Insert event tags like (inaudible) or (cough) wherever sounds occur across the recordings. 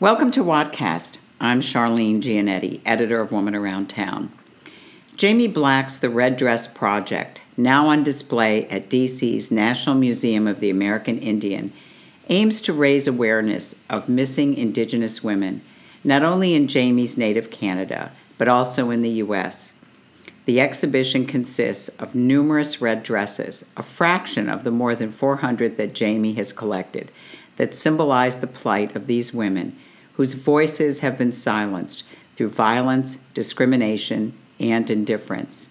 Welcome to Wadcast. I'm Charlene Giannetti, editor of Woman Around Town. Jaime Black's The Red Dress Project, now on display at DC's National Museum of the American Indian, aims to raise awareness of missing Indigenous women, not only in Jaime's native Canada, but also in the U.S. The exhibition consists of numerous red dresses, a fraction of the more than 400 that Jamie has collected, that symbolize the plight of these women whose voices have been silenced through violence, discrimination, and indifference.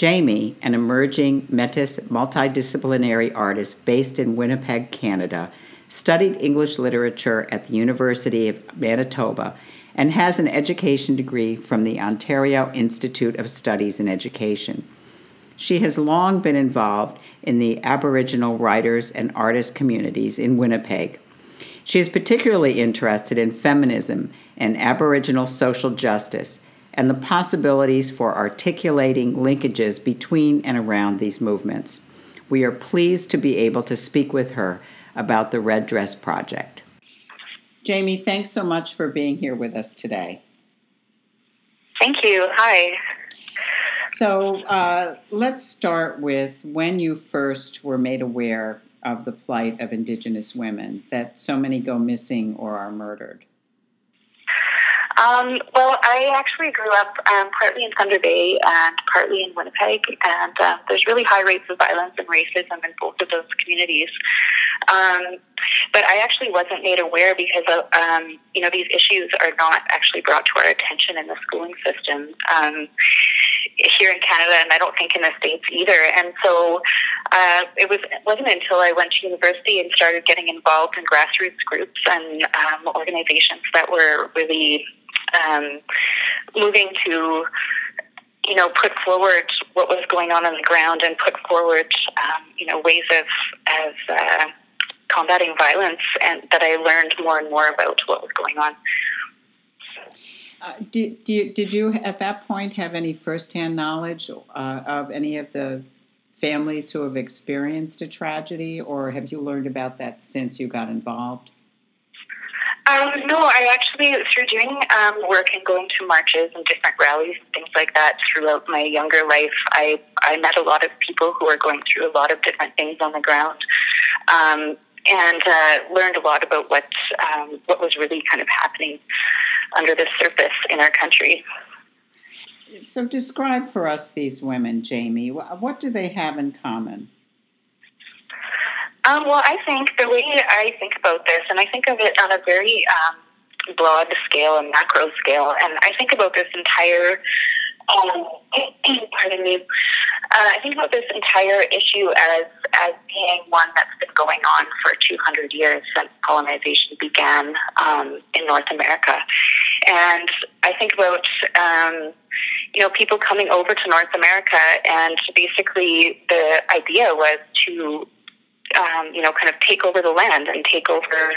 Jaime, an emerging Metis multidisciplinary artist based in Winnipeg, Canada, studied English literature at the University of Manitoba and has an education degree from the Ontario Institute of Studies in Education. She has long been involved in the Aboriginal writers and artist communities in Winnipeg. She is particularly interested in feminism and Aboriginal social justice and the possibilities for articulating linkages between and around these movements. We are pleased to be able to speak with her about the Red Dress Project. Jaime, thanks so much for being here with us today. Thank you. Hi. So uh, let's start with when you first were made aware of the plight of Indigenous women, that so many go missing or are murdered? Um, well, I actually grew up um, partly in Thunder Bay and partly in Winnipeg, and uh, there's really high rates of violence and racism in both of those communities. Um, but I actually wasn't made aware because of, um, you know these issues are not actually brought to our attention in the schooling system um, here in Canada, and I don't think in the states either. And so uh, it was wasn't until I went to university and started getting involved in grassroots groups and um, organizations that were really um, moving to you know put forward what was going on on the ground and put forward um, you know ways of of uh, combating violence and that I learned more and more about what was going on. Uh, did, did, did you at that point have any firsthand knowledge uh, of any of the families who have experienced a tragedy, or have you learned about that since you got involved? Um, no, I actually, through doing um, work and going to marches and different rallies and things like that throughout my younger life, I, I met a lot of people who are going through a lot of different things on the ground. Um, and uh, learned a lot about what um, what was really kind of happening under the surface in our country. So, describe for us these women, Jaime. What do they have in common? Um, well, I think the way I think about this, and I think of it on a very um, broad scale and macro scale, and I think about this entire, um, (clears throat) pardon me, uh, I think about this entire issue as as being one that's been going on for 200 years since colonization began um, in North America, and I think about um, you know people coming over to North America, and basically the idea was to um, you know, kind of take over the land and take over,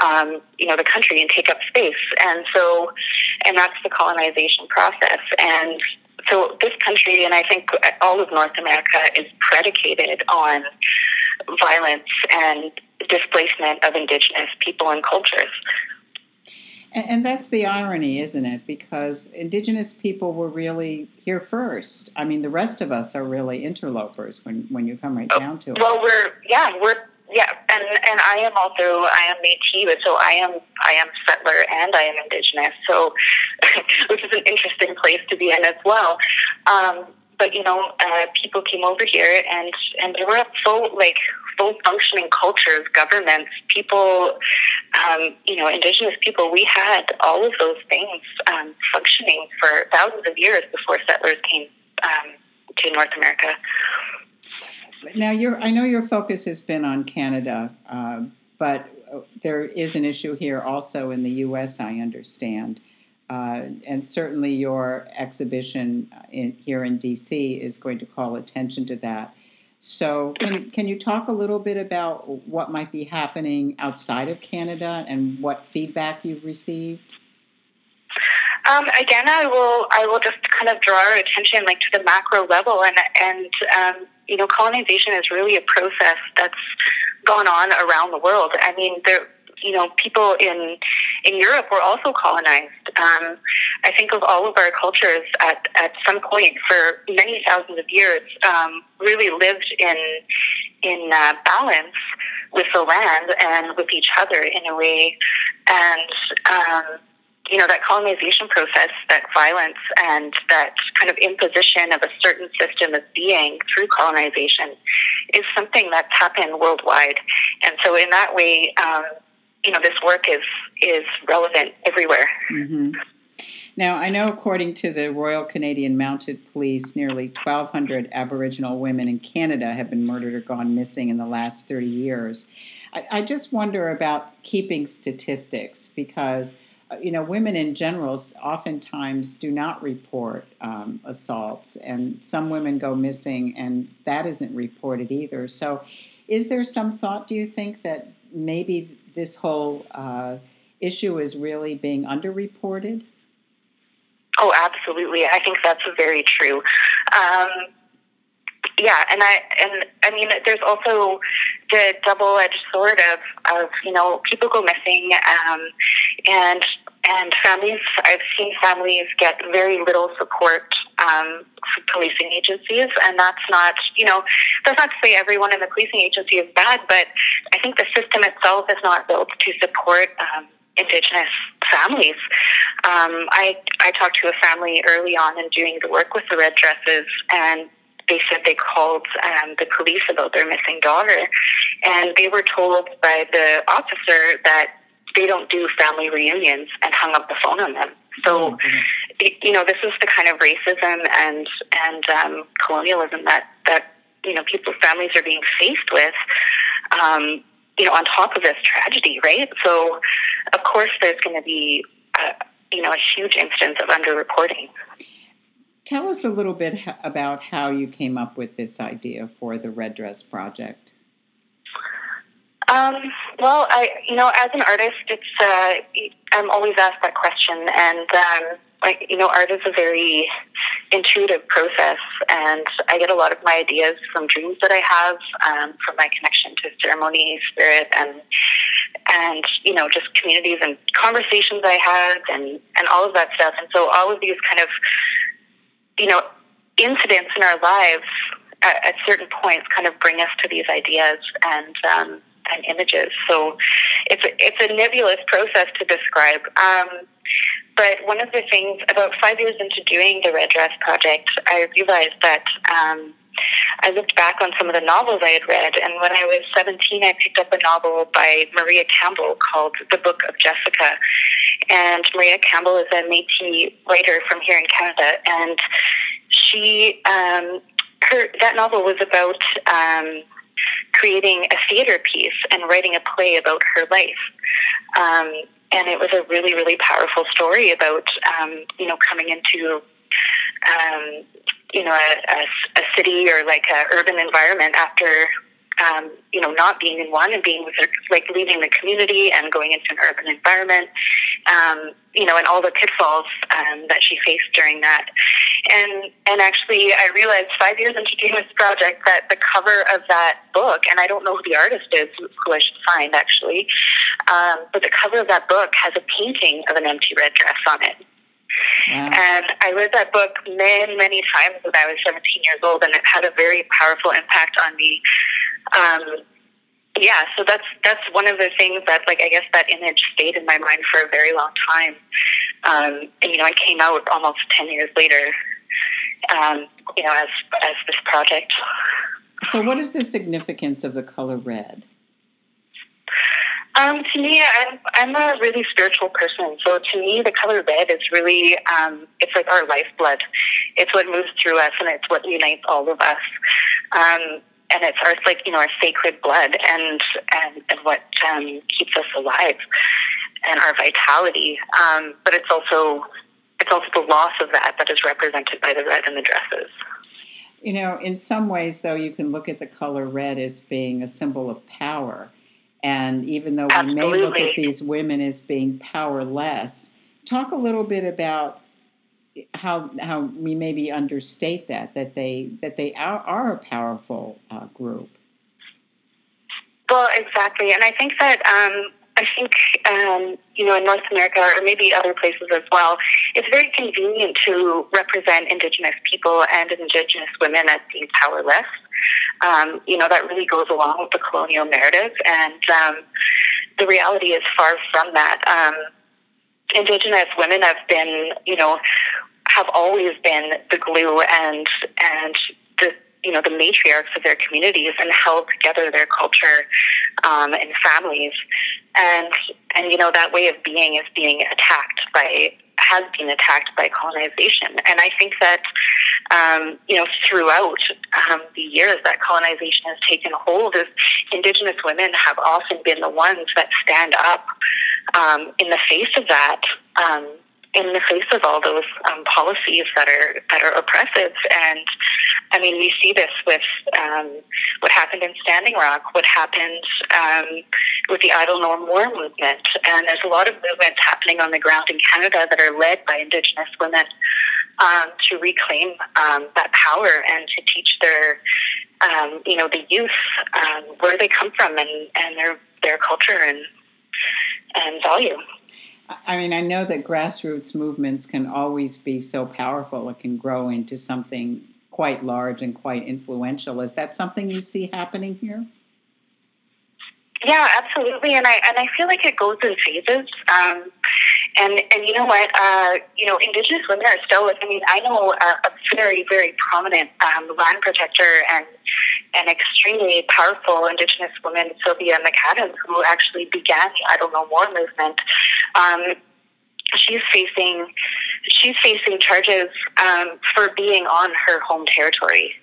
um, you know, the country and take up space. And so, and that's the colonization process. And so this country, and I think all of North America, is predicated on violence and displacement of indigenous people and cultures. And, and, that's the irony, isn't it? Because indigenous people were really here first. I mean, the rest of us are really interlopers when, when you come right oh, down to it. Well, we're yeah, we're yeah, and and I am also I am Métis, so I am I am settler and I am indigenous. So, (laughs) which is an interesting place to be in as well. Um, but you know, uh, people came over here, and and there were full like full functioning cultures, governments, people, um, you know, indigenous people. We had all of those things um, functioning for thousands of years before settlers came um, to North America. Now, your I know your focus has been on Canada, uh, but there is an issue here also in the U.S. I understand. Uh, and certainly your exhibition in, here in DC is going to call attention to that. So, can, can you talk a little bit about what might be happening outside of Canada and what feedback you've received? Um, again, I will I will just kind of draw our attention like to the macro level, and and um, you know, colonization is really a process that's gone on around the world. I mean, there you know, people in in Europe were also colonized. Um, I think of all of our cultures at at some point for many thousands of years um, really lived in in uh, balance with the land and with each other in a way, and. Um, you know, that colonization process, that violence and that kind of imposition of a certain system of being through colonization is something that's happened worldwide. And so in that way, um, you know, this work is, is relevant everywhere. Mm-hmm. Now, I know according to the Royal Canadian Mounted Police, nearly 1,200 Aboriginal women in Canada have been murdered or gone missing in the last 30 years. I, I just wonder about keeping statistics because uh, you know, women in general oftentimes do not report um, assaults, and some women go missing, and that isn't reported either. So, is there some thought, do you think, that maybe this whole uh, issue is really being underreported? Oh, absolutely. I think that's very true. Um, yeah, and I and I mean, there's also the double-edged sword of of you know people go missing, um, and and families. I've seen families get very little support um, policing agencies, and that's not you know that's not to say everyone in the policing agency is bad, but I think the system itself is not built to support. Um, Indigenous families. Um, I I talked to a family early on in doing the work with the red dresses, and they said they called um, the police about their missing daughter, and they were told by the officer that they don't do family reunions and hung up the phone on them. So, oh, you know, this is the kind of racism and and um, colonialism that that you know people's families are being faced with. Um, you know, on top of this tragedy, right? So, of course, there's going to be, a, you know, a huge instance of underreporting. Tell us a little bit about how you came up with this idea for the Red Dress Project. Um, well, I, you know, as an artist, it's uh, I'm always asked that question, and um, like you know, art is a very intuitive process, and I get a lot of my ideas from dreams that I have, um, from my connection to ceremony, spirit, and and you know, just communities and conversations I had, and and all of that stuff. And so, all of these kind of you know, incidents in our lives at, at certain points kind of bring us to these ideas. And um, and images. So it's a, it's a nebulous process to describe. Um, but one of the things, about five years into doing the Red Dress Project, I realized that um, I looked back on some of the novels I had read, and when I was 17, I picked up a novel by Maria Campbell called The Book of Jessica. And Maria Campbell is a Métis writer from here in Canada, and she, um, her that novel was about um, creating a theater piece and writing a play about her life. Um, and it was a really, really powerful story about, um, you know, coming into um, you know, a, a, a city or like a urban environment after um, you know, not being in one and being with, like leaving the community and going into an urban environment, um, you know, and all the pitfalls um, that she faced during that. And and actually, I realized five years into doing this project that the cover of that book, and I don't know who the artist is, who I should find actually, um, but the cover of that book has a painting of an empty red dress on it. Wow. And I read that book many, many times when I was 17 years old, and it had a very powerful impact on me. Um, yeah, so that's that's one of the things that, like, I guess that image stayed in my mind for a very long time. Um, and you know, I came out almost 10 years later. Um, you know, as as this project. So, what is the significance of the color red? Um, to me, I'm, I'm a really spiritual person. So to me, the color red is really, um, it's like our lifeblood. It's what moves through us and it's what unites all of us. Um, and it's our, like, you know, our sacred blood and, and, and what um, keeps us alive and our vitality. Um, but it's also, it's also the loss of that that is represented by the red in the dresses. You know, in some ways, though, you can look at the color red as being a symbol of power and even though we may look at these women as being powerless, talk a little bit about how how we maybe understate that that they that they are, are a powerful uh, group. Well, exactly, and I think that um, I think, um, you know, in North America or maybe other places as well, it's very convenient to represent Indigenous people and Indigenous women as being powerless. Um, you know, that really goes along with the colonial narrative. And um, the reality is far from that. Um, Indigenous women have been, you know, have always been the glue and and the you know the matriarchs of their communities and held together their culture um, and families. And and you know that way of being is being attacked by has been attacked by colonization. And I think that um, you know throughout um, the years that colonization has taken hold is indigenous women have often been the ones that stand up um, in the face of that um, in the face of all those um, policies that are that are oppressive. And I mean, we see this with um, what happened in Standing Rock, what happened um, with the Idle No More movement, and there's a lot of movements happening on the ground in Canada that are led by Indigenous women um, to reclaim that power and to teach their you know the youth where they come from and, and their their culture and and value. I mean, I know that grassroots movements can always be so powerful. It can grow into something quite large and quite influential. Is that something you see happening here? Yeah, absolutely, and I and I feel like it goes in phases. Um, and and you know what? Uh, you know, Indigenous women are still. I mean, I know a, a very very prominent um, land protector and an extremely powerful Indigenous woman, Sylvia McAdams, who actually began the Idle No More movement. Um, she's facing she's facing charges um, for being on her home territory.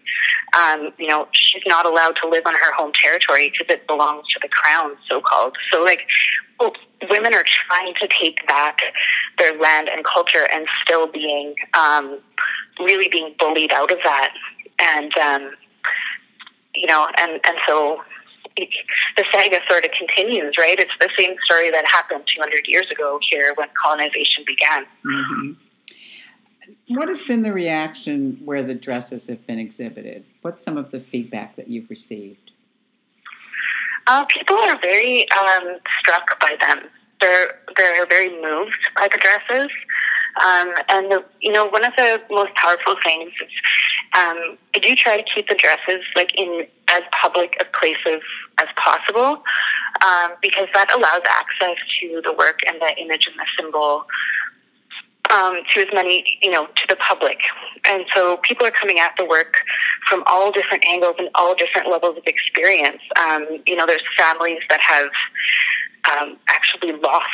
Um, you know, she's not allowed to live on her home territory because it belongs to the crown, so called. So, like, well, women are trying to take back their land and culture, and still being um, really being bullied out of that. And um, you know, and and so the saga sort of continues, right? It's the same story that happened 200 years ago here when colonization began. Mm-hmm. What has been the reaction where the dresses have been exhibited? What's some of the feedback that you've received? Uh, people are very um, struck by them. They're they're very moved by the dresses, um, and the, you know one of the most powerful things is um, I do try to keep the dresses like in as public of places as possible um, because that allows access to the work and the image and the symbol um, to as many, you know, to the public. And so people are coming at the work from all different angles and all different levels of experience. Um, you know, there's families that have um, actually lost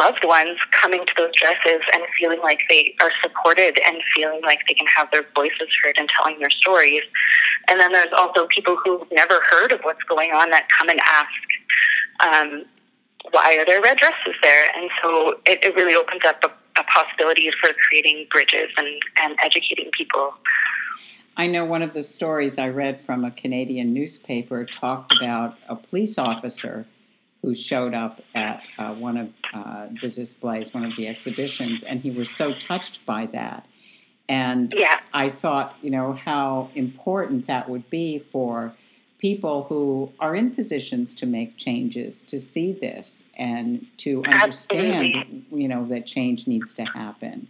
loved ones coming to those dresses and feeling like they are supported and feeling like they can have their voices heard and telling their stories. And then there's also people who've never heard of what's going on that come and ask, um, why are there red dresses there? And so it, it really opens up a, a possibility for creating bridges and, and educating people. I know one of the stories I read from a Canadian newspaper talked about a police officer who showed up at uh, one of uh, the displays, one of the exhibitions, and he was so touched by that. And yeah. I thought, you know, how important that would be for people who are in positions to make changes to see this and to understand, Absolutely. you know, that change needs to happen.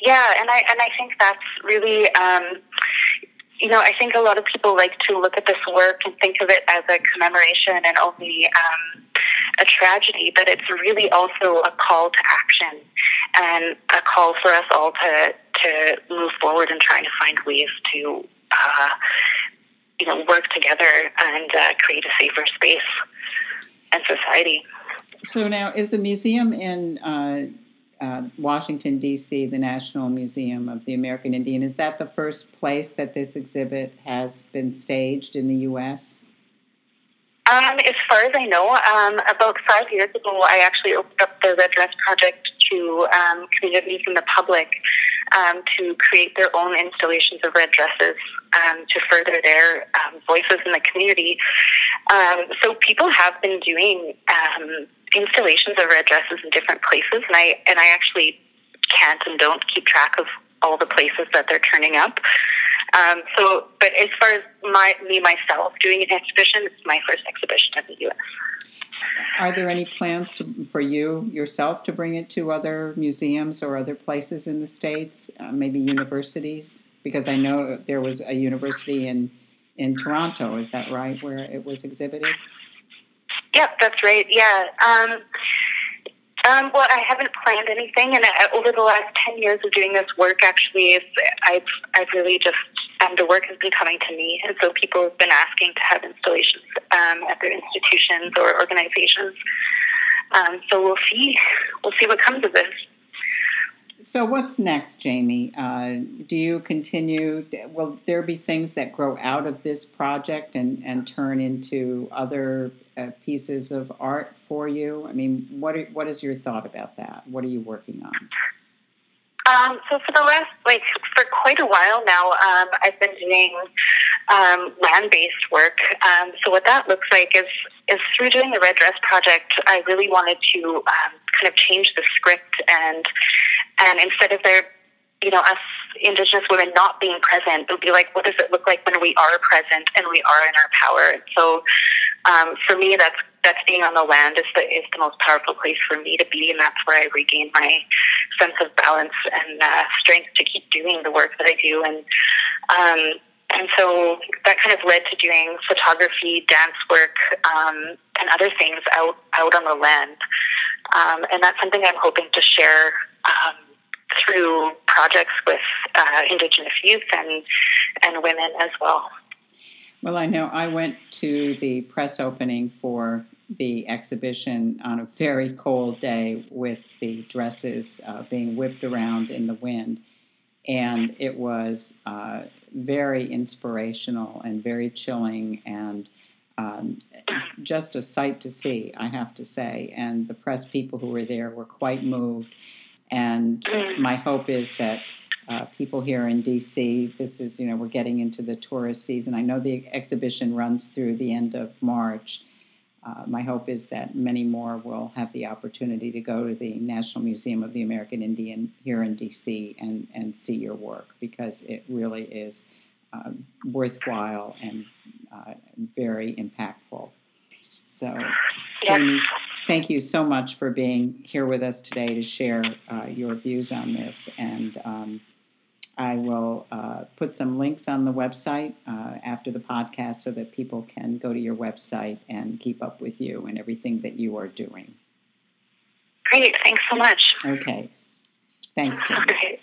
Yeah, and I and I think that's really um, you know, I think a lot of people like to look at this work and think of it as a commemoration and only um, a tragedy, but it's really also a call to action and a call for us all to to move forward and trying to find ways to, uh, you know, work together and uh, create a safer space and society. So now, is the museum in uh, uh, Washington, D.C., the National Museum of the American Indian. Is that the first place that this exhibit has been staged in the U.S.? Um, as far as I know, um, about five years ago, I actually opened up the Red Dress Project to um, communities and the public um, to create their own installations of red dresses um, to further their um, voices in the community. so people have been doing installations of red dresses in different places, and I and I actually can't and don't keep track of all the places that they're turning up. Um, so, but as far as my me myself doing an exhibition, it's my first exhibition in the U.S. Are there any plans to, for you yourself to bring it to other museums or other places in the states, uh, maybe universities? Because I know there was a university in in Toronto. Is that right, where it was exhibited? Yep, that's right. Yeah. Um, um, well, I haven't planned anything, and uh, over the last ten years of doing this work, actually, I've I've really just um, the work has been coming to me, and so people have been asking to have installations um, at their institutions or organizations. Um, so we'll see, we'll see what comes of this. So what's next, Jaime? Uh, do you continue? Will there be things that grow out of this project and, and turn into other uh, pieces of art for you? I mean, what are, what is your thought about that? What are you working on? Um, so for the last, like, for quite a while now, um, I've been doing um, land-based work. Um, so what that looks like is, is through doing the Red Dress Project, I really wanted to um, kind of change the script and, and instead of there, you know, us Indigenous women not being present, it would be like, what does it look like when we are present and we are in our power? So um, for me, that's that's being on the land is the is the most powerful place for me to be, and that's where I regain my sense of balance and uh, strength to keep doing the work that I do. And um, and so that kind of led to doing photography, dance work, um, and other things out out on the land. Um, and that's something I'm hoping to share um, through projects with uh, Indigenous youth and and women as well. Well, I know I went to the press opening for the exhibition on a very cold day with the dresses uh, being whipped around in the wind. And it was uh, very inspirational and very chilling and um, just a sight to see, I have to say. And the press people who were there were quite moved. And my hope is that uh, people here in DC. This is, you know, we're getting into the tourist season. I know the exhibition runs through the end of March. Uh, my hope is that many more will have the opportunity to go to the National Museum of the American Indian here in DC and, and see your work because it really is uh, worthwhile and uh, very impactful. So, Jaime, thank you so much for being here with us today to share uh, your views on this and. Um, I will uh, put some links on the website uh, after the podcast so that people can go to your website and keep up with you and everything that you are doing. Great. Thanks so much. Okay. Thanks, Jim. Okay.